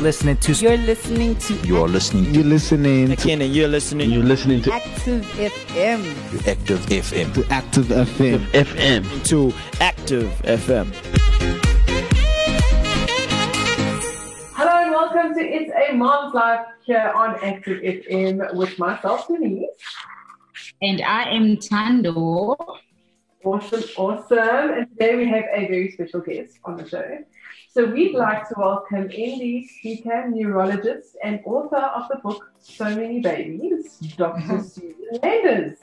listening to. You're listening to. You are listening. You're listening. Again, and you're listening. You're listening to Active FM. to Active FM. To Active FM. FM. to Active FM. Hello and welcome to It's a Mom's Life here on Active FM with myself, Denise. And I am Tando. Awesome, awesome. And today we have a very special guest on the show. So we'd like to welcome Indy speaker, neurologist, and author of the book So Many Babies, Dr. Mm-hmm. Susan Landers.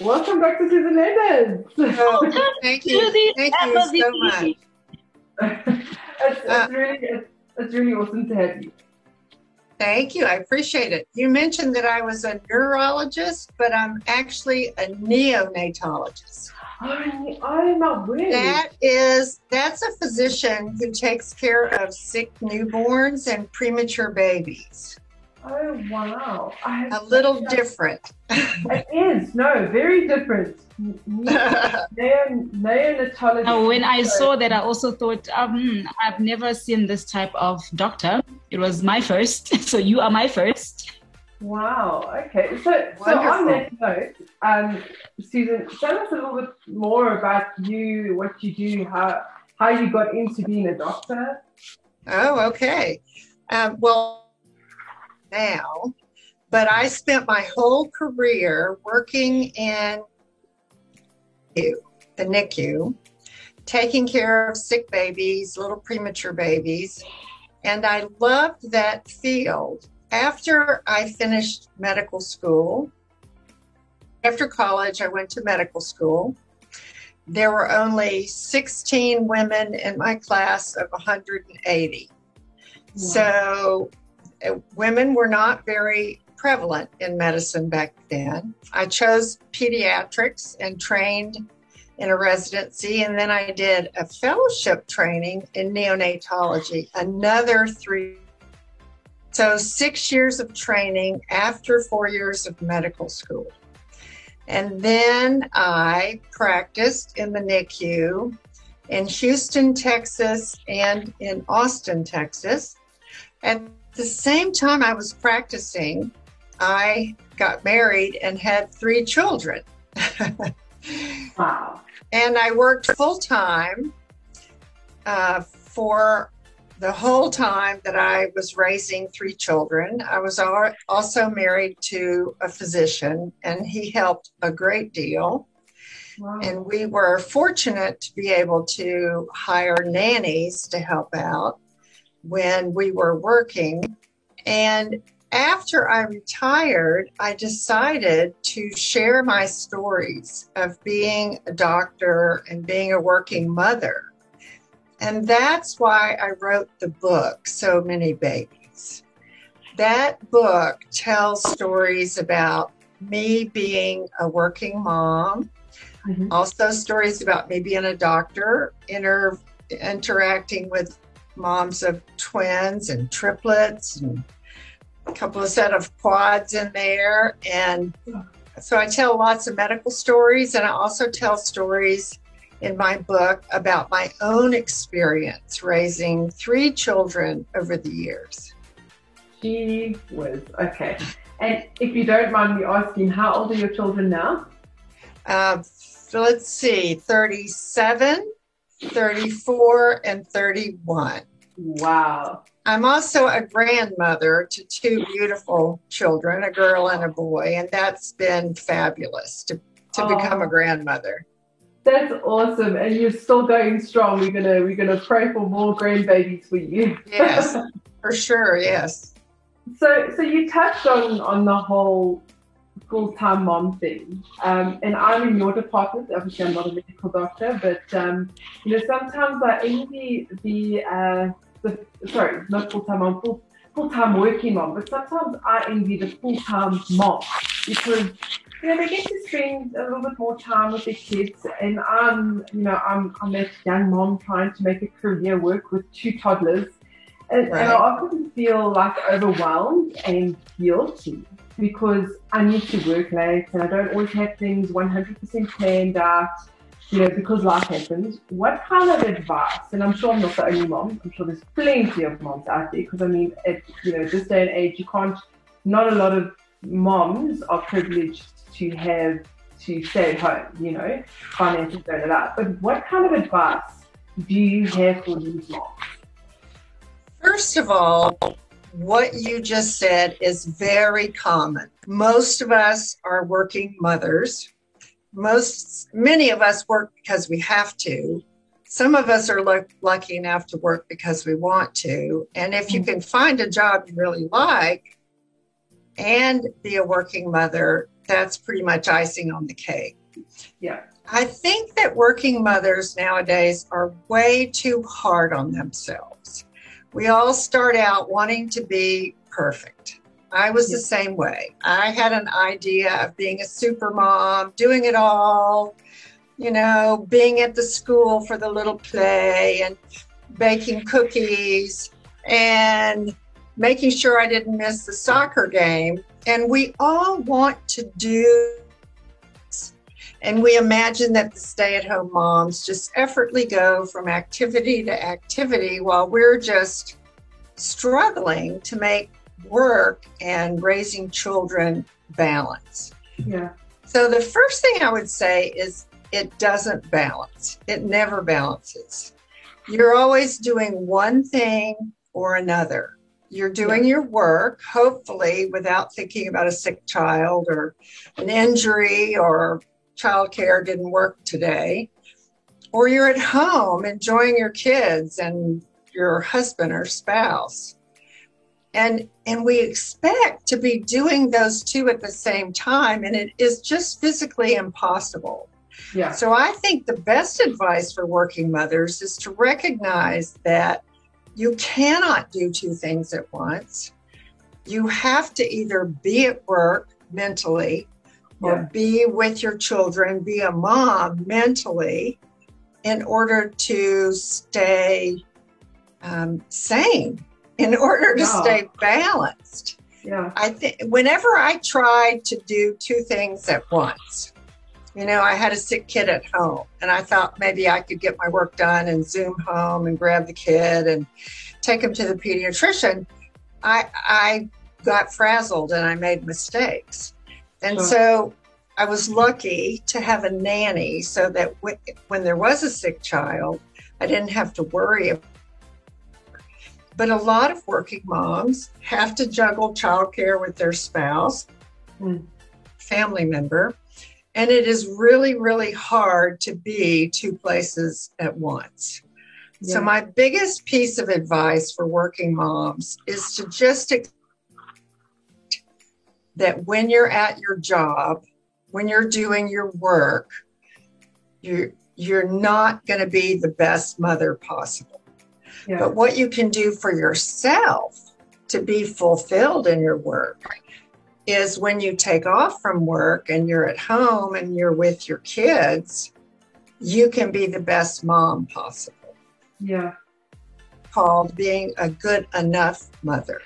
Welcome, Dr. Susan Landers. Oh, thank To you. the Thank you so much. Emily. it's, it's uh, really it's, it's really awesome to have you. Thank you. I appreciate it. You mentioned that I was a neurologist, but I'm actually a neonatologist. My word. That is that's a physician who takes care of sick newborns and premature babies. Oh wow. I A little different. It is, no, very different. Neon, neonatology. Now, when I saw that, I also thought, um, I've never seen this type of doctor. It was my first, so you are my first. Wow, okay. So, so on Wonderful. that note, um, Susan, tell us a little bit more about you, what you do, how, how you got into being a doctor. Oh, okay. Um, well, now, but I spent my whole career working in the NICU, taking care of sick babies, little premature babies, and I loved that field. After I finished medical school, after college, I went to medical school. There were only 16 women in my class of 180. So uh, women were not very prevalent in medicine back then. I chose pediatrics and trained in a residency, and then I did a fellowship training in neonatology, another three. So, six years of training after four years of medical school. And then I practiced in the NICU in Houston, Texas, and in Austin, Texas. At the same time I was practicing, I got married and had three children. Wow. and I worked full time uh, for the whole time that I was raising three children. I was also married to a physician, and he helped a great deal. wow. And we were fortunate to be able to hire nannies to help out when we were working. And after I retired, I decided to share my stories of being a doctor and being a working mother. And that's why I wrote the book, So Many Babies. That book tells stories about me being a working mom, Mhm. also stories about me being a doctor, inter- interacting with moms of twins and triplets and a couple of set of quads in there and so i tell lots of medical stories and i also tell stories in my book about my own experience raising three children over the years She was, okay. And if you don't mind me asking, how old are your children now? uh, so let's see 37 34 and 31 Wow. I'm also a grandmother to two beautiful children, a girl and a boy, and that's been fabulous to, to Oh. become a grandmother. That's awesome. And you're still going strong. We're gonna we're gonna pray for more grandbabies for you. Yes, for sure, yes. So, so you touched on on the whole full-time mom thing, um, and I'm in your department. Obviously, I'm not a medical doctor, but um, you know, sometimes I envy the uh, the sorry, not full-time mom, full full-time working mom, but sometimes I envy the full-time mom because you know they get to spend a little bit more time with their kids, and I'm you know I'm I'm that young mom trying to make a career work with two toddlers. And, and I often feel like overwhelmed and guilty because I need to work late and I don't always have things 100% planned out. you know, because life happens, what kind of advice, and I'm sure I'm not the only mom, I'm sure there's plenty of moms out there, because I mean, at, you know, this day and age, you can't, not a lot of moms are privileged to have, to stay at home, you know, finances don't allow. But what kind of advice do you have for these moms? First of all, what you just said is very common. Most of us are working mothers. Most, many of us work because we have to. Some of us are luck- lucky enough to work because we want to. And if you mm-hmm. can find a job you really like and be a working mother, that's pretty much icing on the cake. Yeah. I think that working mothers nowadays are way too hard on themselves. We all start out wanting to be perfect. I was the same way. I had an idea of being a super mom, doing it all, you know, being at the school for the little play and baking cookies and making sure I didn't miss the soccer game. And we all want to do and we imagine that the stay at home moms just effortlessly go from activity to activity while we're just struggling to make work and raising children balance. Yeah. So, the first thing I would say is it doesn't balance, it never balances. You're always doing one thing or another. You're doing your work, hopefully, without thinking about a sick child or an injury or childcare didn't work today, or you're at home enjoying your kids and your husband or spouse. And and we expect to be doing those two at the same time and it is just physically impossible. Yeah. So I think the best advice for working mothers is to recognize that you cannot do two things at once. You have to either be at work mentally or Yeah. be with your children, be a mom mentally in order to stay um, sane, in order to stay balanced. Yeah. I think whenever I tried to do two things at once, you know, I had a sick kid at home and I thought maybe I could get my work done and zoom home and grab the kid and take him to the pediatrician. I, I got frazzled and I made mistakes. And Sure. so I was lucky to have a nanny so that w- when there was a sick child, I didn't have to worry about but a lot of working moms have to juggle childcare with their spouse, Mm. family member, and it is really, really hard to be two places at once. So, my biggest piece of advice for working moms is to just accept that when you're at your job, when you're doing your work, you're, you're not going to be the best mother possible. Yeah. But what you can do for yourself to be fulfilled in your work is when you take off from work and you're at home and you're with your kids, you can be the best mom possible, Yeah. called being a good enough mother.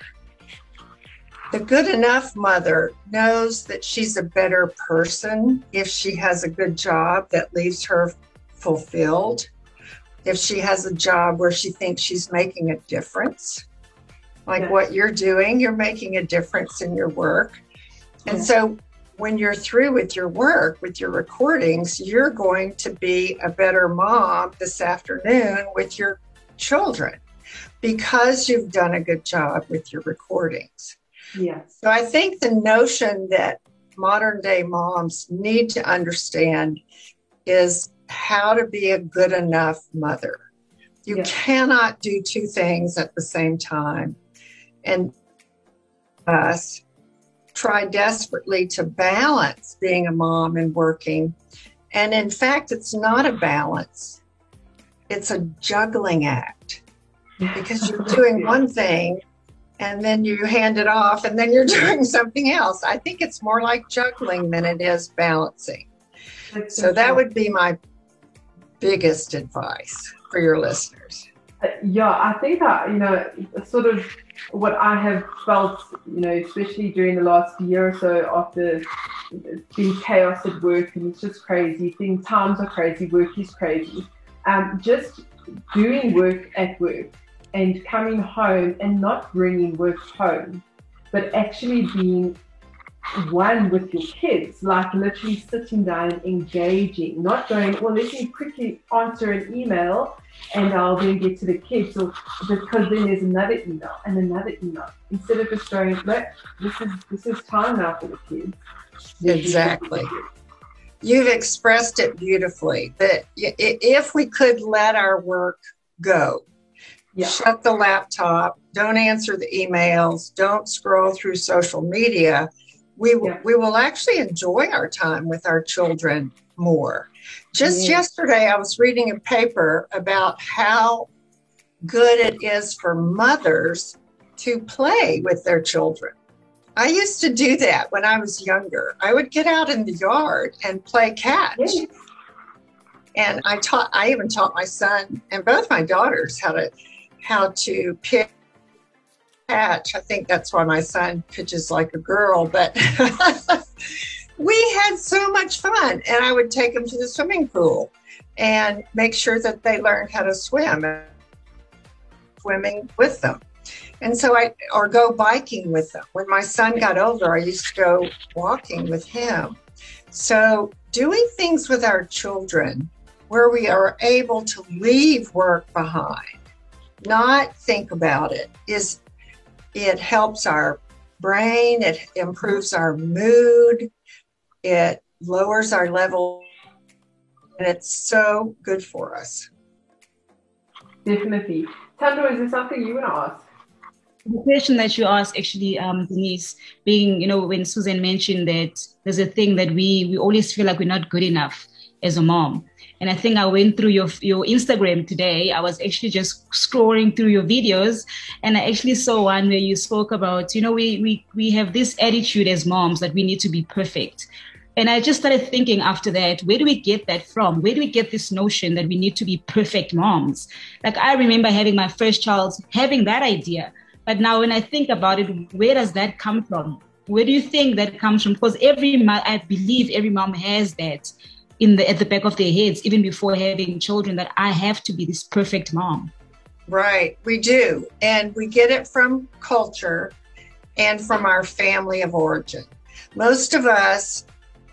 The good enough mother knows that she's a better person if she has a good job that leaves her fulfilled if she has a job where she thinks she's making a difference, like Yeah. what you're doing, you're making a difference in your work. And Yeah. so when you're through with your work, with your recordings, you're going to be a better mom this afternoon with your children because you've done a good job with your recordings. Yes. So I think the notion that modern day moms need to understand is how to be a good enough mother. You Yeah. cannot do two things at the same time. And us try desperately to balance being a mom and working. And in fact, it's not a balance, it's a juggling act because you're doing one thing and then you hand it off and then you're doing something else. I think it's more like juggling than it is balancing. So that would be my biggest advice for your listeners. Yeah, I think that, you know, sort of what I have felt, you know, especially during the last year or so after being chaos at work and it's just crazy. Things, times are crazy, work is crazy. Um, just doing work at work and coming home and not bringing work home, but actually being one with your kids, like literally sitting down and engaging, not going, well, let me quickly answer an email and I'll then get to the kids, or because then there's another email and another email. Instead of just going, look, this is this is time now for the kids. Exactly. You've expressed it beautifully. That if we could let our work go, Yeah. shut the laptop, don't answer the emails, don't scroll through social media, we will Yeah. we will actually enjoy our time with our children more. Just Yeah. yesterday, I was reading a paper about how good it is for mothers to play with their children. I used to do that when I was younger. I would get out in the yard and play catch. Yes. And I taught I even taught my son and both my daughters how to how to pick catch. I think that's why my son pitches like a girl, but we had so much fun and I would take them to the swimming pool and make sure that they learned how to swim swimming with them. And so I or go biking with them. When my son got older, I used to go walking with him. So doing things with our children where we are able to leave work behind, not think about it, is it helps our brain, it improves our mood, it lowers our level, and it's so good for us. Definitely. Tando, is there something you want to ask? The question that you asked, actually, um, Denise, being, you know, when Susan mentioned that there's a thing that we we always feel like we're not good enough as a mom. And I think I went through your your Instagram today. I was actually just scrolling through your videos, and I actually saw one where you spoke about, you know, we we we have this attitude as moms that we need to be perfect. And I just started thinking after that, where do we get that from? Where do we get this notion that we need to be perfect moms? Like I remember having my first child, having that idea. But now when I think about it, where does that come from? Where do you think that comes from? Because every mom, I believe every mom has that in the at the back of their heads, even before having children, that I have to be this perfect mom. Right, we do. And we get it from culture and from our family of origin. Most of us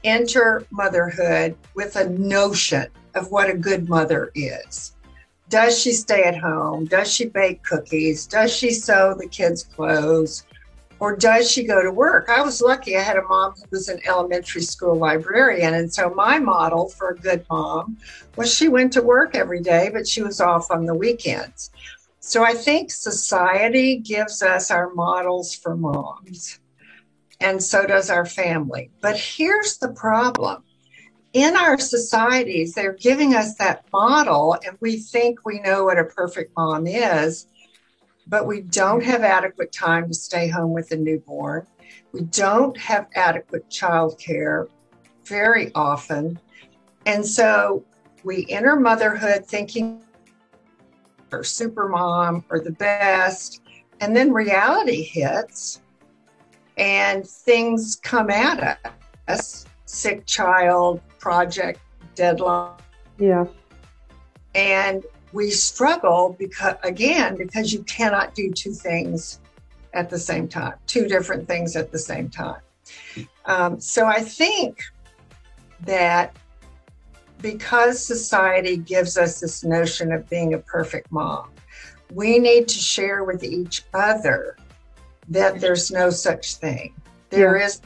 enter motherhood with a notion of what a good mother is. Does she stay at home? Does she bake cookies? Does she sew the kids' clothes? Or does she go to work? I was lucky I had a mom who was an elementary school librarian. And so my model for a good mom was she went to work every day, but she was off on the weekends. So I think society gives us our models for moms, and so does our family. But here's the problem in our societies, they're giving us that model, and we think we know what a perfect mom is, but we don't have adequate time to stay home with a newborn. We don't have adequate childcare very often. And so we enter motherhood thinking or super mom or the best. And then reality hits and things come at us sick child, project, deadline. Yeah. And we struggle because, again, because you cannot do two things at the same time, two different things at the same time. Um, so I think that because society gives us this notion of being a perfect mom, we need to share with each other that there's no such thing. There is.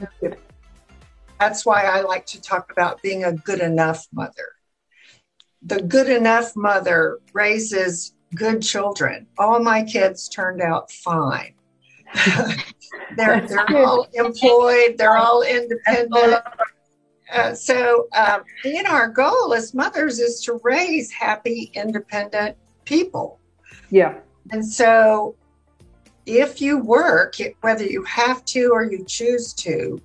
That's why I like to talk about being a good enough mother. The good enough mother raises good children. All my kids turned out fine. they're they're all employed. They're all independent. Uh, so, um, you know, our goal as mothers is to raise happy, independent people. Yeah. And so, if you work, whether you have to or you choose to,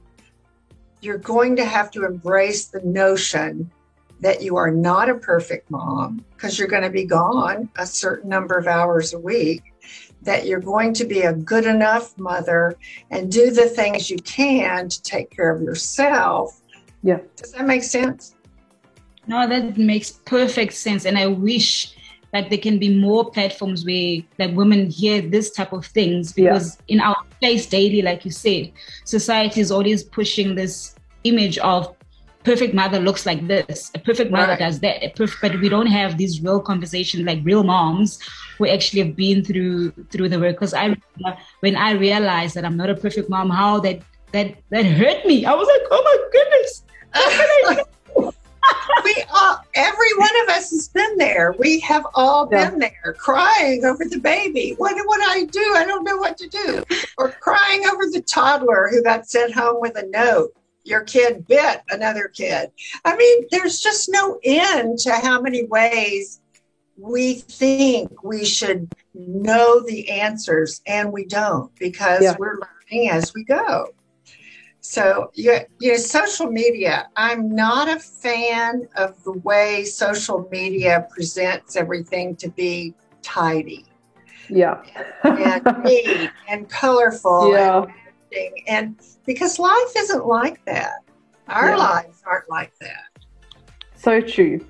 you're going to have to embrace the notion that you are not a perfect mom because you're going to be gone a certain number of hours a week, that you're going to be a good enough mother and do the things you can to take care of yourself. Yeah. Does that make sense? No, that makes perfect sense. And I wish that there can be more platforms where like women hear this type of things because yeah. in our place daily, like you said, society is always pushing this image of perfect mother looks like this, a perfect mother right. does that, a perfect, but we don't have these real conversations like real moms who actually have been through through the work. Because I when I realized that I'm not a perfect mom, how that that that hurt me. I was like, oh my goodness. we all, every one of us has been there. We have all yeah. been there, crying over the baby. What what I do? I don't know what to do. Or crying over the toddler who got sent home with a note. Your kid bit another kid. I mean, there's just no end to how many ways we think we should know the answers, and we don't because yeah. we're learning as we go. So, you, you know, social media, I'm not a fan of the way social media presents everything to be tidy. Yeah. and neat and colorful. Yeah. And, and because life isn't like that. Our yeah. lives aren't like that. So true.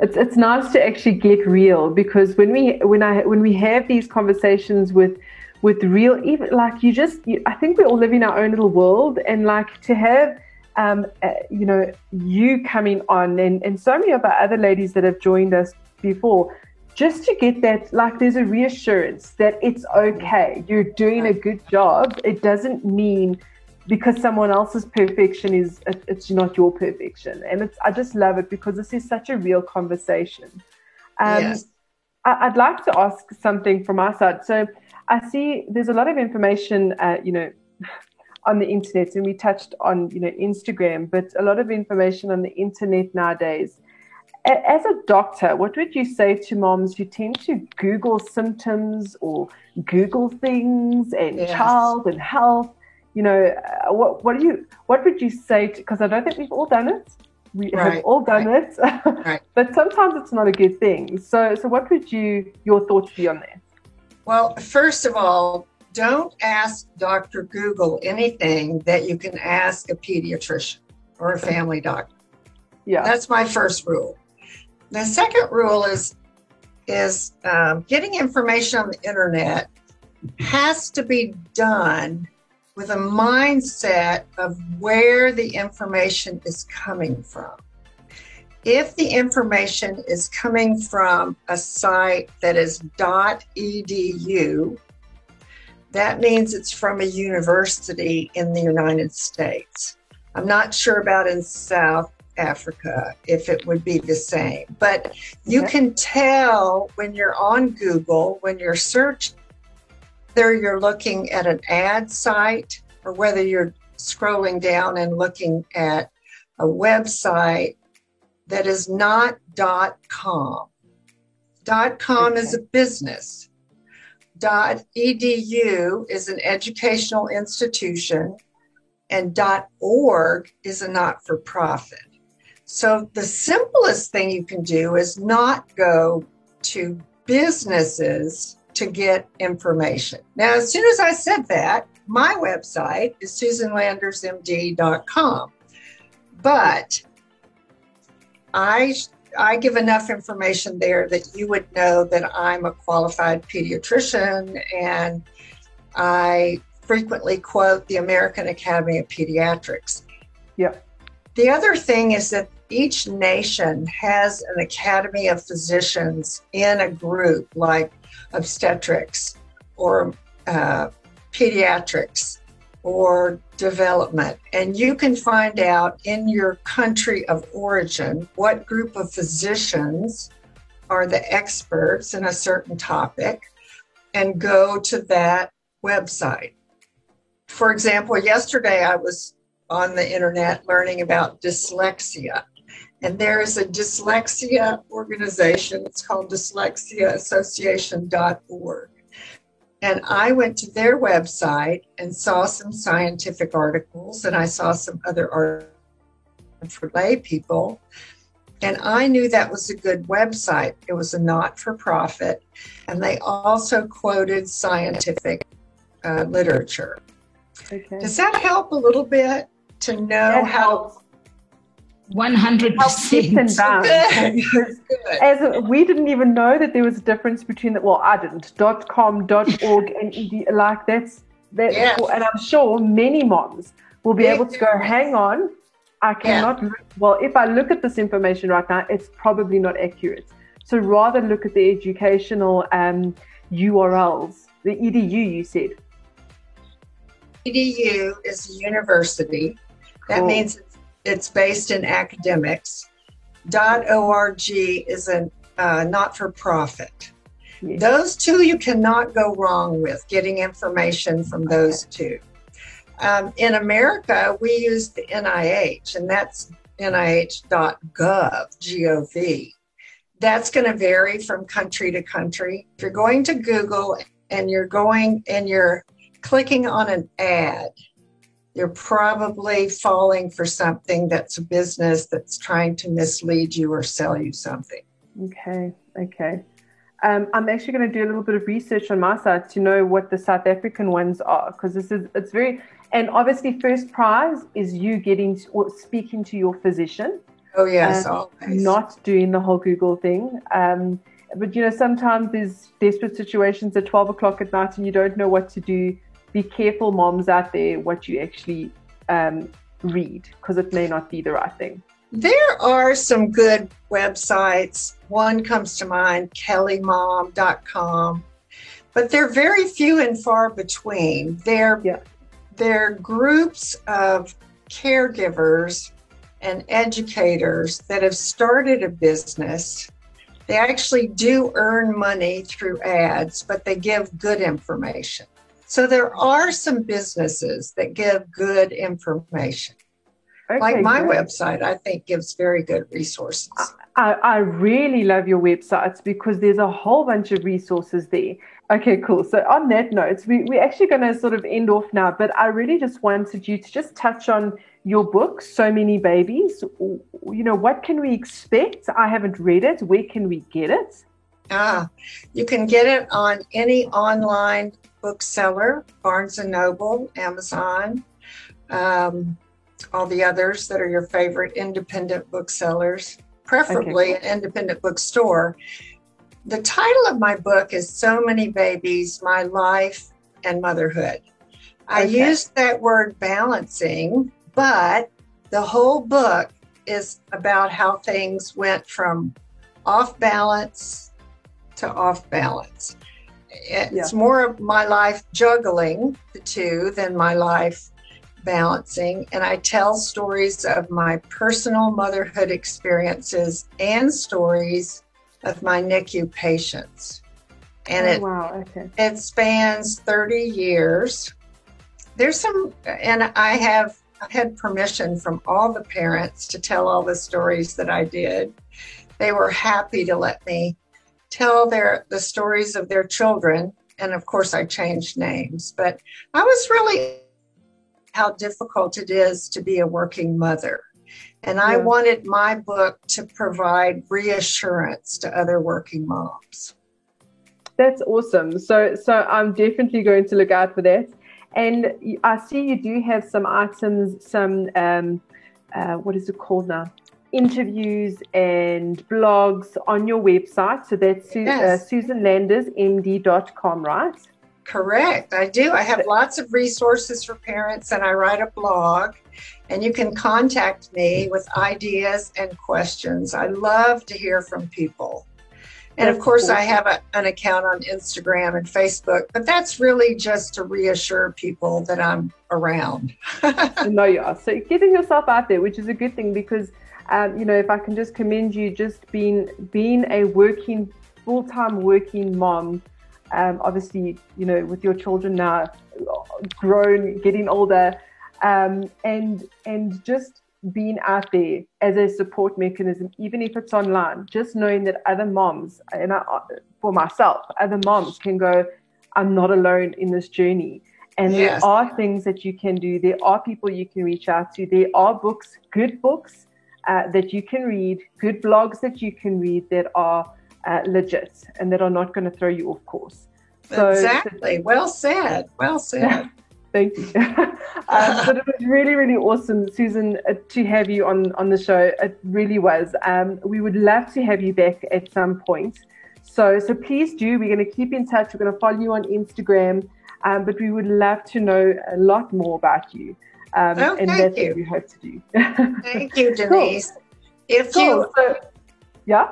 It's, it's nice to actually get real because when we when I when we have these conversations with with real even like you just you, i think we all live in our own little world and like to have um, uh, you know you coming on and, and so many of our other ladies that have joined us before just to get that like there's a reassurance that it's okay. You're doing a good job. It doesn't mean because someone else's perfection is it's not your perfection. And it's i just love it because this is such a real conversation. Um, yes. I, i'd like to ask something from our side. So I see there's a lot of information, uh, you know, on the internet, and we touched on, you know, Instagram, but a lot of information on the internet nowadays. As a doctor, what would you say to moms who tend to Google symptoms or Google things and yes. child and health? You know, uh, what what do you what would you say? Because I don't think we've all done it. We right. have all done right. it, right. but sometimes it's not a good thing. So, so what would you your thoughts be on that? Well, first of all, don't ask Dr. Google anything that you can ask a pediatrician or a family doctor. Yeah. That's my first rule. The second rule is is um, getting information on the internet has to be done with a mindset of where the information is coming from. If the information is coming from a site that is .edu, that means it's from a university in the United States. I'm not sure about in South Africa if it would be the same, but you okay. can tell when you're on Google, when you're searching, whether you're looking at an ad site or whether you're scrolling down and looking at a website that is not dot .com. Dot .com okay. is a business. Dot .edu is an educational institution and dot .org is a not-for-profit. So the simplest thing you can do is not go to businesses to get information. Now, as soon as I said that, my website is susanlandersmd.com. But I I give enough information there that you would know that I'm a qualified pediatrician and I frequently quote the American Academy of Pediatrics. Yeah. The other thing is that each nation has an academy of physicians in a group like obstetrics or uh, pediatrics or development. And you can find out in your country of origin what group of physicians are the experts in a certain topic and go to that website. For example, yesterday I was on the internet learning about dyslexia. And there is a dyslexia organization. It's called dyslexiaassociation.org. And I went to their website and saw some scientific articles, and I saw some other articles for lay people. And I knew that was a good website. It was a not for profit. And they also quoted scientific uh, literature. Okay. Does that help a little bit to know how? Helps. One hundred Helps leaps and percent. bounds. Because Good. as we didn't even know that there was a difference between the well I didn't dot com dot org and ed like that's that Yes. and I'm sure many moms will be Big able to go difference. hang on I cannot look, well if I look at this information right now it's probably not accurate so rather look at the educational um, URLs the edu you said EDU is a university. That Cool. means it's, based in academics. .org is a uh, not-for-profit. Yes. Those two you cannot go wrong with getting information from those two. Um, in America, we use the NIH, and that's nih.gov, G-O-V. That's going to vary from country to country. If you're going to Google and you're going and you're clicking on an ad, you're probably falling for something that's a business that's trying to mislead you or sell you something. Okay, okay. Um, I'm actually going to do a little bit of research on my side to know what the South African ones are because this is it's very and obviously first prize is you getting to- or speaking to your physician, Oh, yes, Um, always. not doing the whole Google thing. Um, but you know sometimes there's desperate situations at 12 o'clock at night and you don't know what to do. Be careful, moms out there, what you actually um, read because it may not be the right thing. There are some good websites. One comes to mind, kellymom.com, but they're very few and far between. They're, Yeah. they're groups of caregivers and educators that have started a business. They actually do earn money through ads, but they give good information. So there are some businesses that give good information like my great. website, I think gives very good resources. I, I really love your websites because there's a whole bunch of resources there. Okay, cool. So on that note, we, we're actually going to sort of end off now, but I really just wanted you to just touch on your book, So Many Babies. You know, what can we expect? I haven't read it. Where can we get it? Ah, you can get it on any online bookseller, Barnes and Noble, Amazon, um, all the others that are your favorite independent booksellers, preferably an independent bookstore. The title of my book is So Many Babies, My Life and Motherhood. I Okay. used that word balancing, but the whole book is about how things went from off balance to off balance. It's more of my life juggling the two than my life balancing. And I tell stories of my personal motherhood experiences and stories of my NICU patients. And oh, it wow. Okay. it spans 30 years. There's some, and I have had permission from all the parents to tell all the stories that I did. They were happy to let me tell their the stories of their children, and of course I changed names. But I was really how difficult it is to be a working mother. And I wanted my book to provide reassurance to other working moms. That's awesome. So, so I'm definitely going to look out for that. And I see you do have some items, some um, uh, what is it called now? Interviews and blogs on your website. So that's Su- Yes. uh, SusanLandersMD.com, right? Correct. I do. I have lots of resources for parents and I write a blog. And you can contact me with ideas and questions. I love to hear from people. And of course, I have a, an account on Instagram and Facebook, but that's really just to reassure people that I'm around. no, you are. So getting yourself out there, which is a good thing because, um, you know, if I can just commend you, just being being a working full time working mom. Um, obviously, you know, with your children now grown, getting older, um, and and just being out there as a support mechanism, even if it's online, just knowing that other moms, and I, for myself, other moms can go, I'm not alone in this journey. And Yes. there are things that you can do. There are people you can reach out to. There are books, good books, uh, that you can read, good blogs that you can read that are uh, legit and that are not going to throw you off course. So, exactly. well said. Well said. Thank you. um, but it was really, really awesome, Susan, uh, to have you on, on the show. It really was. Um, we would love to have you back at some point. So, so please do. We're going to keep in touch. We're going to follow you on Instagram, um, but we would love to know a lot more about you. Um, oh, and that's you. what we hope to do. thank you, Denise. Cool. If cool. you, so, yeah,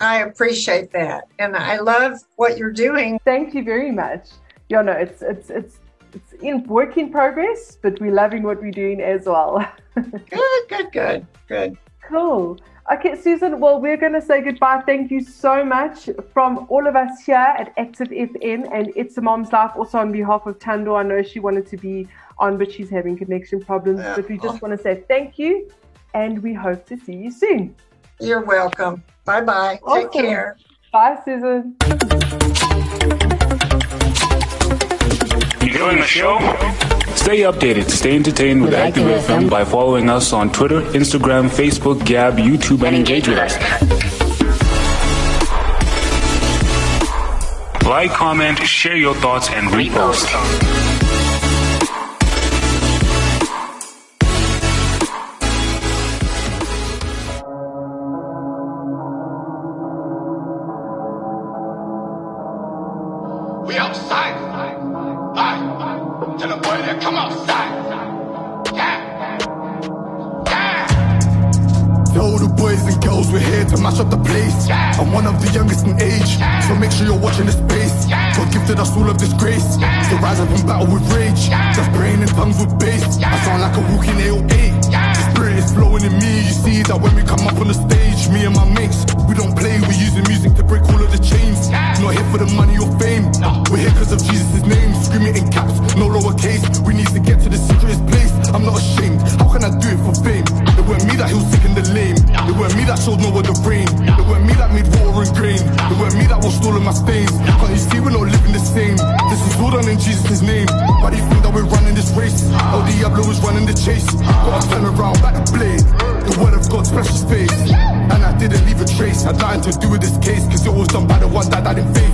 I appreciate that, and I love what you're doing. Thank you very much. Yeah, no, it's it's it's it's in work in progress, but we're loving what we're doing as well. good, good, good, good. Cool. Okay, Susan, well, we're going to say goodbye. Thank you so much from all of us here at Active FM and It's a Mom's Life. Also, on behalf of Tando, I know she wanted to be on, but she's having connection problems. Yeah. But we just want to say thank you and we hope to see you soon. You're welcome. Bye bye. Awesome. Take care. Bye, Susan. You enjoying the show? Stay updated, stay entertained with, with Active FM by following us on Twitter, Instagram, Facebook, Gab, YouTube, and, and engage with us. Like, comment, share your thoughts, and repost. see that when we come up on the stage, me and my mates, we don't play, we're using music to break all of the chains. Yeah. Not here for the money or fame, nah. we're here because of Jesus' name. Screaming in caps, no lowercase, we need to get to the secret place. I'm not ashamed, how can I do it for fame? It weren't me that healed sick and the lame, nah. it weren't me that showed no other brain, nah. it weren't me that made water and grain, nah. it weren't me that washed all of my stains. Can't you see we're not living the same? This is all done in Jesus' name. Why do you think that we're running this race? El Diablo is running the chase. Gotta turn around special space. And I didn't leave a trace, had nothing to do with this case, cause it was done by the one that I didn't face.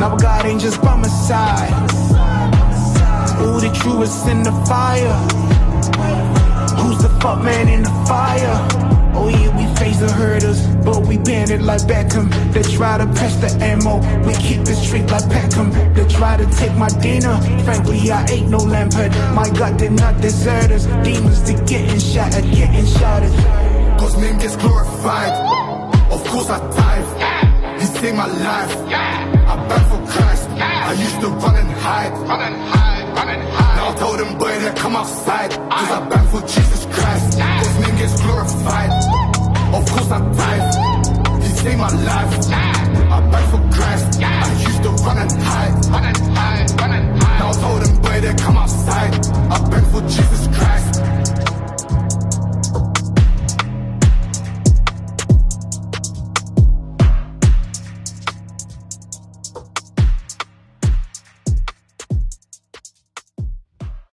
Now God ain't just by my side. Ooh, the truest in the fire. Who's the fuck man in the fire? Oh yeah, we face the hurdles, but we bend it like Beckham. They try to press the ammo, we keep it straight like Peckham. They try to take my dinner, frankly I ain't no Lampard. My God did not desert us, demons to getting shattered, getting shattered. Cause name gets glorified, of course I tithe see my life. Yeah. I bang for Christ. Yeah. I used to run and hide. Run and hide, run and hide. Now I told them, boy, they come outside. Cause I, I for Jesus Christ. Yeah. His name gets glorified. Of course I dive. He saved my life. Yeah. I bang for Christ. Yeah. I used to run and hide. Run and hide, run and hide. Now I told them, boy, they come outside. I bang for Jesus Christ.